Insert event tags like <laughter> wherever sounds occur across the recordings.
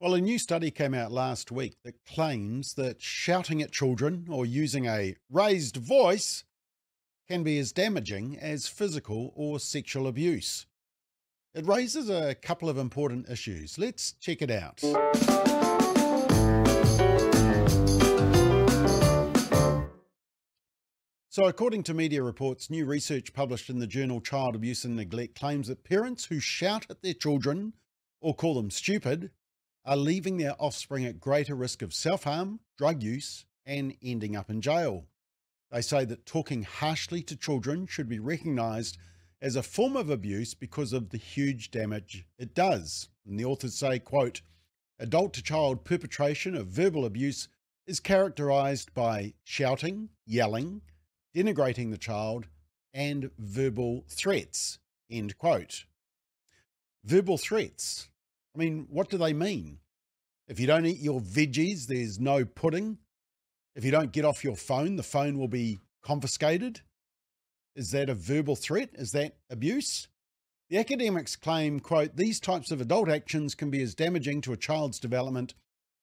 Well, a new study came out last week that claims that shouting at children or using a raised voice can be as damaging as physical or sexual abuse. It raises a couple of important issues. Let's check it out. So, according to media reports, new research published in the journal Child Abuse and Neglect claims that parents who shout at their children or call them stupid are leaving their offspring at greater risk of self harm, drug use, and ending up in jail. They say that talking harshly to children should be recognised as a form of abuse because of the huge damage it does. And the authors say, quote, adult to child perpetration of verbal abuse is characterised by shouting, yelling, denigrating the child, and verbal threats, end quote. Verbal threats. I mean, what do they mean? If you don't eat your veggies, there's no pudding. If you don't get off your phone, the phone will be confiscated. Is that a verbal threat? Is that abuse? The academics claim, quote, these types of adult actions can be as damaging to a child's development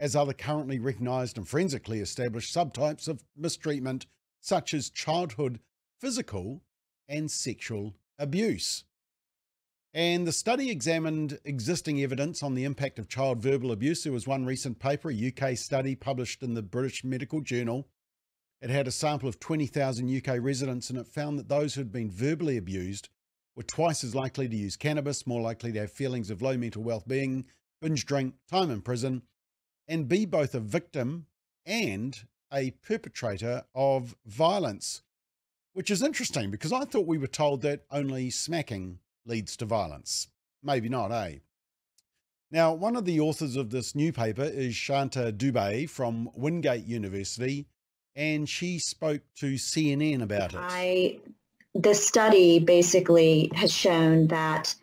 as other currently recognised and forensically established subtypes of mistreatment, such as childhood physical and sexual abuse. And the study examined existing evidence on the impact of child verbal abuse. There was one recent paper, a UK study published in the British Medical Journal. It had a sample of 20,000 UK residents and it found that those who had been verbally abused were twice as likely to use cannabis, more likely to have feelings of low mental well being, binge drink, time in prison, and be both a victim and a perpetrator of violence. Which is interesting because I thought we were told that only smacking leads to violence. Maybe not, eh? Now, one of the authors of this new paper is Shanta Dube from Wingate University, and she spoke to CNN about it. I, the study basically has shown that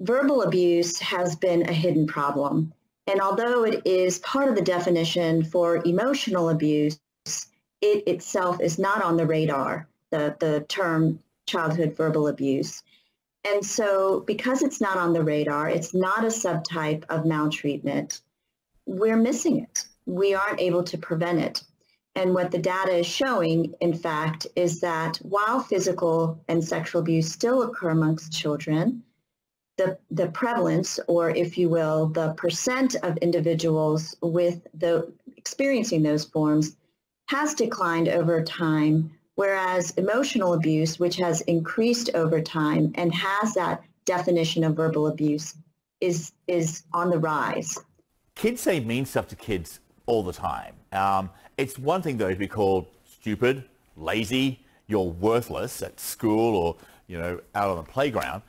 verbal abuse has been a hidden problem. And although it is part of the definition for emotional abuse, it itself is not on the radar, the, the term childhood verbal abuse. And so because it's not on the radar, it's not a subtype of maltreatment, we're missing it. We aren't able to prevent it. And what the data is showing, in fact, is that while physical and sexual abuse still occur amongst children, the, the prevalence, or if you will, the percent of individuals with the experiencing those forms has declined over time whereas emotional abuse, which has increased over time and has that definition of verbal abuse, is, is on the rise. Kids say mean stuff to kids all the time. Um, it's one thing, though, to be called stupid, lazy, you're worthless at school or, you know, out on the playground.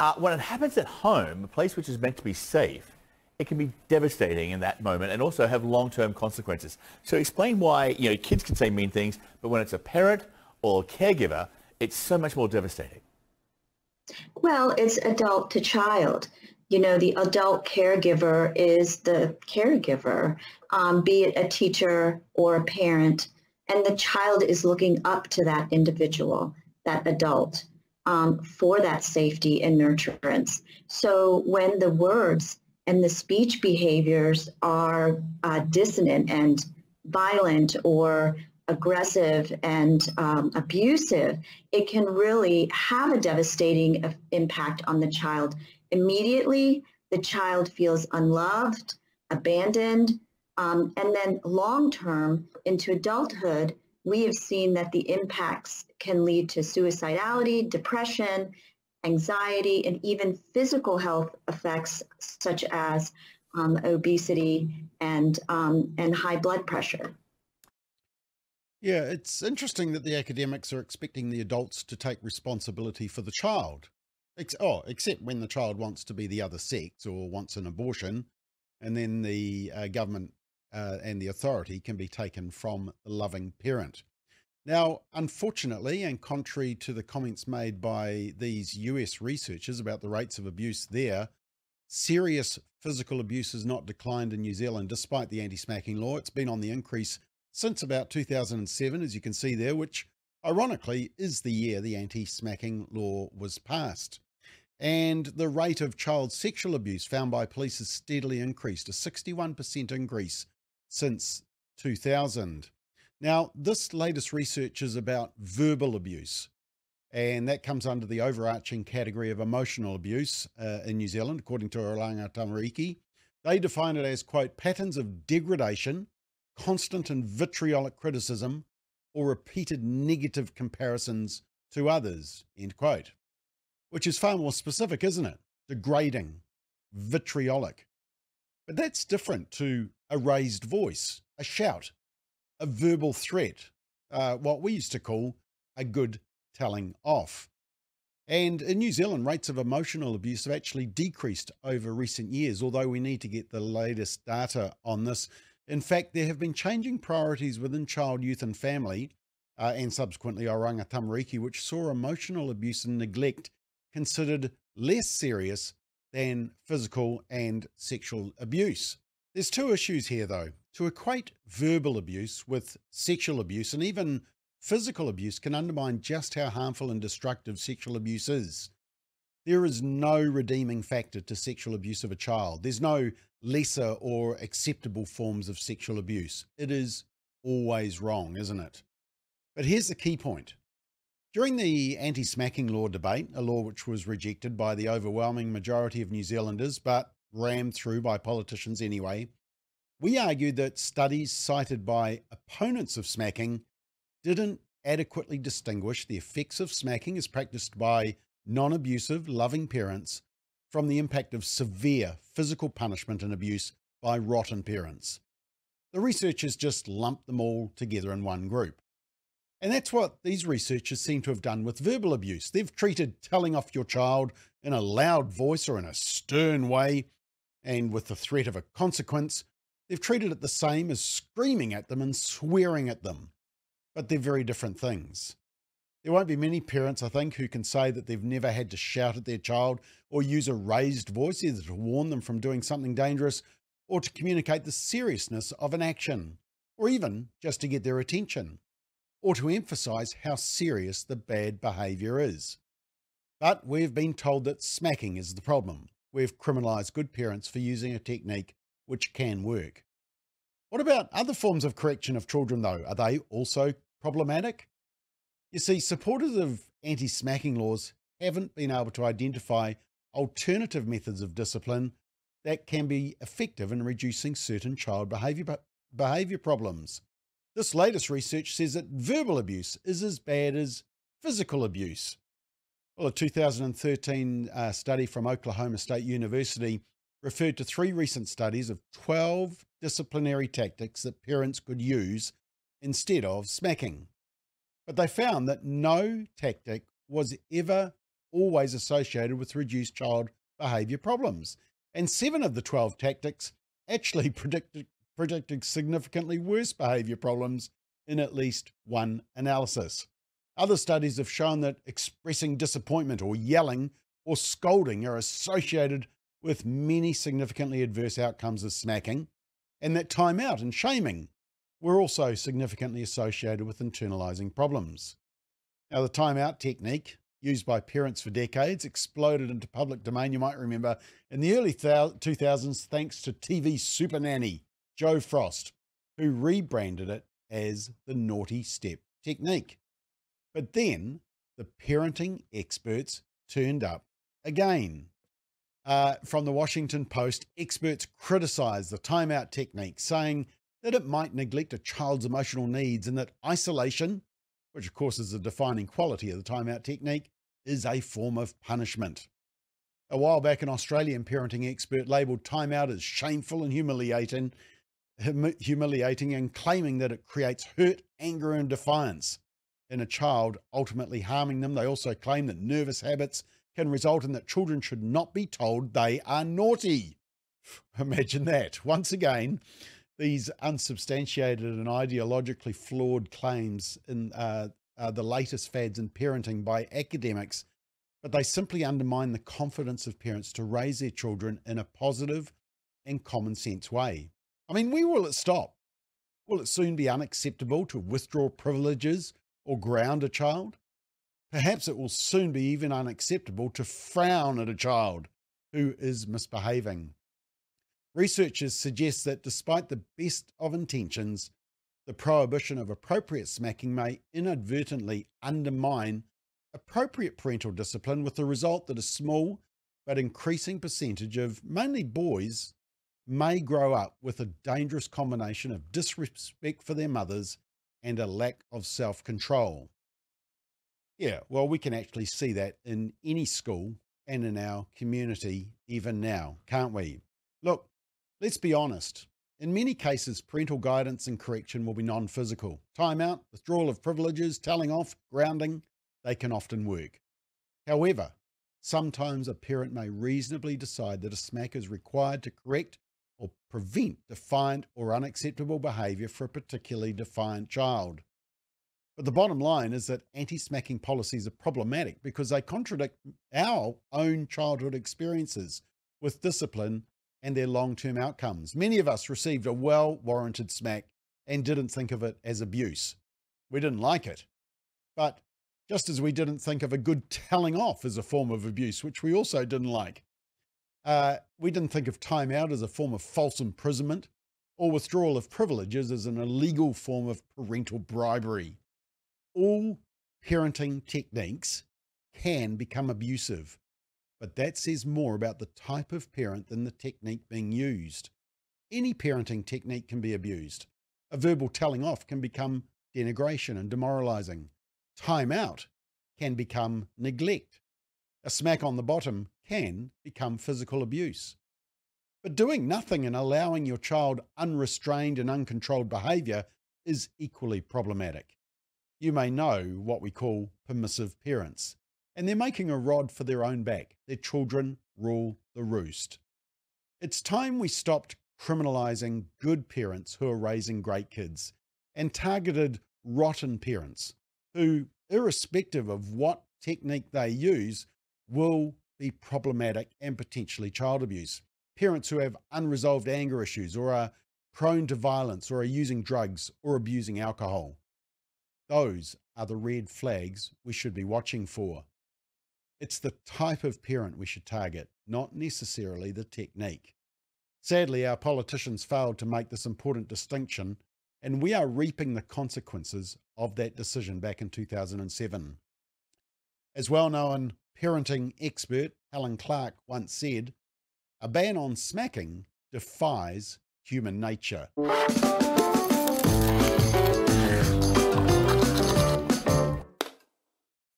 Uh, when it happens at home, a place which is meant to be safe, it can be devastating in that moment and also have long-term consequences. So explain why, you know, kids can say mean things, but when it's a parent or a caregiver, it's so much more devastating. Well, it's adult to child. You know, the adult caregiver is the caregiver, um, be it a teacher or a parent, and the child is looking up to that individual, that adult, um, for that safety and nurturance. So when the words and the speech behaviors are uh, dissonant and violent or aggressive and um, abusive, it can really have a devastating impact on the child. Immediately, the child feels unloved, abandoned, um, and then long term into adulthood, we have seen that the impacts can lead to suicidality, depression, anxiety, and even physical health effects such as um, obesity and, um, and high blood pressure. Yeah, it's interesting that the academics are expecting the adults to take responsibility for the child. Ex- oh, except when the child wants to be the other sex or wants an abortion, and then the uh, government uh, and the authority can be taken from the loving parent. Now, unfortunately, and contrary to the comments made by these US researchers about the rates of abuse there, serious physical abuse has not declined in New Zealand despite the anti smacking law. It's been on the increase since about 2007, as you can see there, which ironically is the year the anti smacking law was passed. And the rate of child sexual abuse found by police has steadily increased, a 61% increase since 2000. Now, this latest research is about verbal abuse, and that comes under the overarching category of emotional abuse uh, in New Zealand, according to Oranga Tamariki. They define it as, quote, patterns of degradation, constant and vitriolic criticism, or repeated negative comparisons to others, end quote. Which is far more specific, isn't it? Degrading, vitriolic. But that's different to a raised voice, a shout, a verbal threat, uh, what we used to call a good telling off. And in New Zealand, rates of emotional abuse have actually decreased over recent years, although we need to get the latest data on this. In fact, there have been changing priorities within child, youth, and family, uh, and subsequently Oranga Tamariki, which saw emotional abuse and neglect considered less serious than physical and sexual abuse. There's two issues here, though. To equate verbal abuse with sexual abuse and even Physical abuse can undermine just how harmful and destructive sexual abuse is. There is no redeeming factor to sexual abuse of a child. There's no lesser or acceptable forms of sexual abuse. It is always wrong, isn't it? But here's the key point. During the anti smacking law debate, a law which was rejected by the overwhelming majority of New Zealanders but rammed through by politicians anyway, we argued that studies cited by opponents of smacking didn't adequately distinguish the effects of smacking as practiced by non abusive, loving parents from the impact of severe physical punishment and abuse by rotten parents. The researchers just lumped them all together in one group. And that's what these researchers seem to have done with verbal abuse. They've treated telling off your child in a loud voice or in a stern way and with the threat of a consequence. They've treated it the same as screaming at them and swearing at them but they're very different things. There won't be many parents, I think, who can say that they've never had to shout at their child or use a raised voice either to warn them from doing something dangerous or to communicate the seriousness of an action, or even just to get their attention, or to emphasize how serious the bad behavior is. But we've been told that smacking is the problem. We've criminalized good parents for using a technique which can work. What about other forms of correction of children, though? Are they also problematic? You see, supporters of anti smacking laws haven't been able to identify alternative methods of discipline that can be effective in reducing certain child behavior, behavior problems. This latest research says that verbal abuse is as bad as physical abuse. Well, a 2013 uh, study from Oklahoma State University referred to three recent studies of 12 disciplinary tactics that parents could use instead of smacking. But they found that no tactic was ever always associated with reduced child behavior problems. And seven of the 12 tactics actually <laughs> predicted, predicted significantly worse behavior problems in at least one analysis. Other studies have shown that expressing disappointment or yelling or scolding are associated with many significantly adverse outcomes of smacking, and that timeout and shaming were also significantly associated with internalizing problems. Now, the timeout technique, used by parents for decades, exploded into public domain, you might remember, in the early 2000s thanks to TV super nanny Jo Frost, who rebranded it as the naughty step technique. But then the parenting experts turned up again. Uh, from the Washington Post, experts criticized the timeout technique, saying that it might neglect a child's emotional needs and that isolation, which of course is the defining quality of the timeout technique, is a form of punishment. A while back, an Australian parenting expert labelled timeout as shameful and humiliating, humiliating and claiming that it creates hurt, anger, and defiance in a child, ultimately harming them. They also claim that nervous habits can result in that children should not be told they are naughty. <laughs> Imagine that. Once again, these unsubstantiated and ideologically flawed claims in uh, uh, the latest fads in parenting by academics, but they simply undermine the confidence of parents to raise their children in a positive and common sense way. I mean, where will it stop? Will it soon be unacceptable to withdraw privileges or ground a child? Perhaps it will soon be even unacceptable to frown at a child who is misbehaving. Researchers suggest that despite the best of intentions, the prohibition of appropriate smacking may inadvertently undermine appropriate parental discipline with the result that a small but increasing percentage of mainly boys may grow up with a dangerous combination of disrespect for their mothers and a lack of self control. Yeah, well, we can actually see that in any school and in our community even now, can't we? Look, let's be honest. In many cases, parental guidance and correction will be non physical. Timeout, withdrawal of privileges, telling off, grounding, they can often work. However, sometimes a parent may reasonably decide that a smack is required to correct or prevent defiant or unacceptable behaviour for a particularly defiant child. But the bottom line is that anti smacking policies are problematic because they contradict our own childhood experiences with discipline and their long term outcomes. Many of us received a well warranted smack and didn't think of it as abuse. We didn't like it. But just as we didn't think of a good telling off as a form of abuse, which we also didn't like. Uh, we didn't think of time out as a form of false imprisonment or withdrawal of privileges as an illegal form of parental bribery. All parenting techniques can become abusive, but that says more about the type of parent than the technique being used. Any parenting technique can be abused. A verbal telling off can become denigration and demoralizing. Time out can become neglect. A smack on the bottom can become physical abuse. But doing nothing and allowing your child unrestrained and uncontrolled behaviour is equally problematic. You may know what we call permissive parents, and they're making a rod for their own back. Their children rule the roost. It's time we stopped criminalising good parents who are raising great kids and targeted rotten parents who, irrespective of what technique they use, will be problematic and potentially child abuse. Parents who have unresolved anger issues or are prone to violence or are using drugs or abusing alcohol. Those are the red flags we should be watching for. It's the type of parent we should target, not necessarily the technique. Sadly, our politicians failed to make this important distinction and we are reaping the consequences of that decision back in 2007. As well known parenting expert Helen Clark once said, a ban on smacking defies human nature.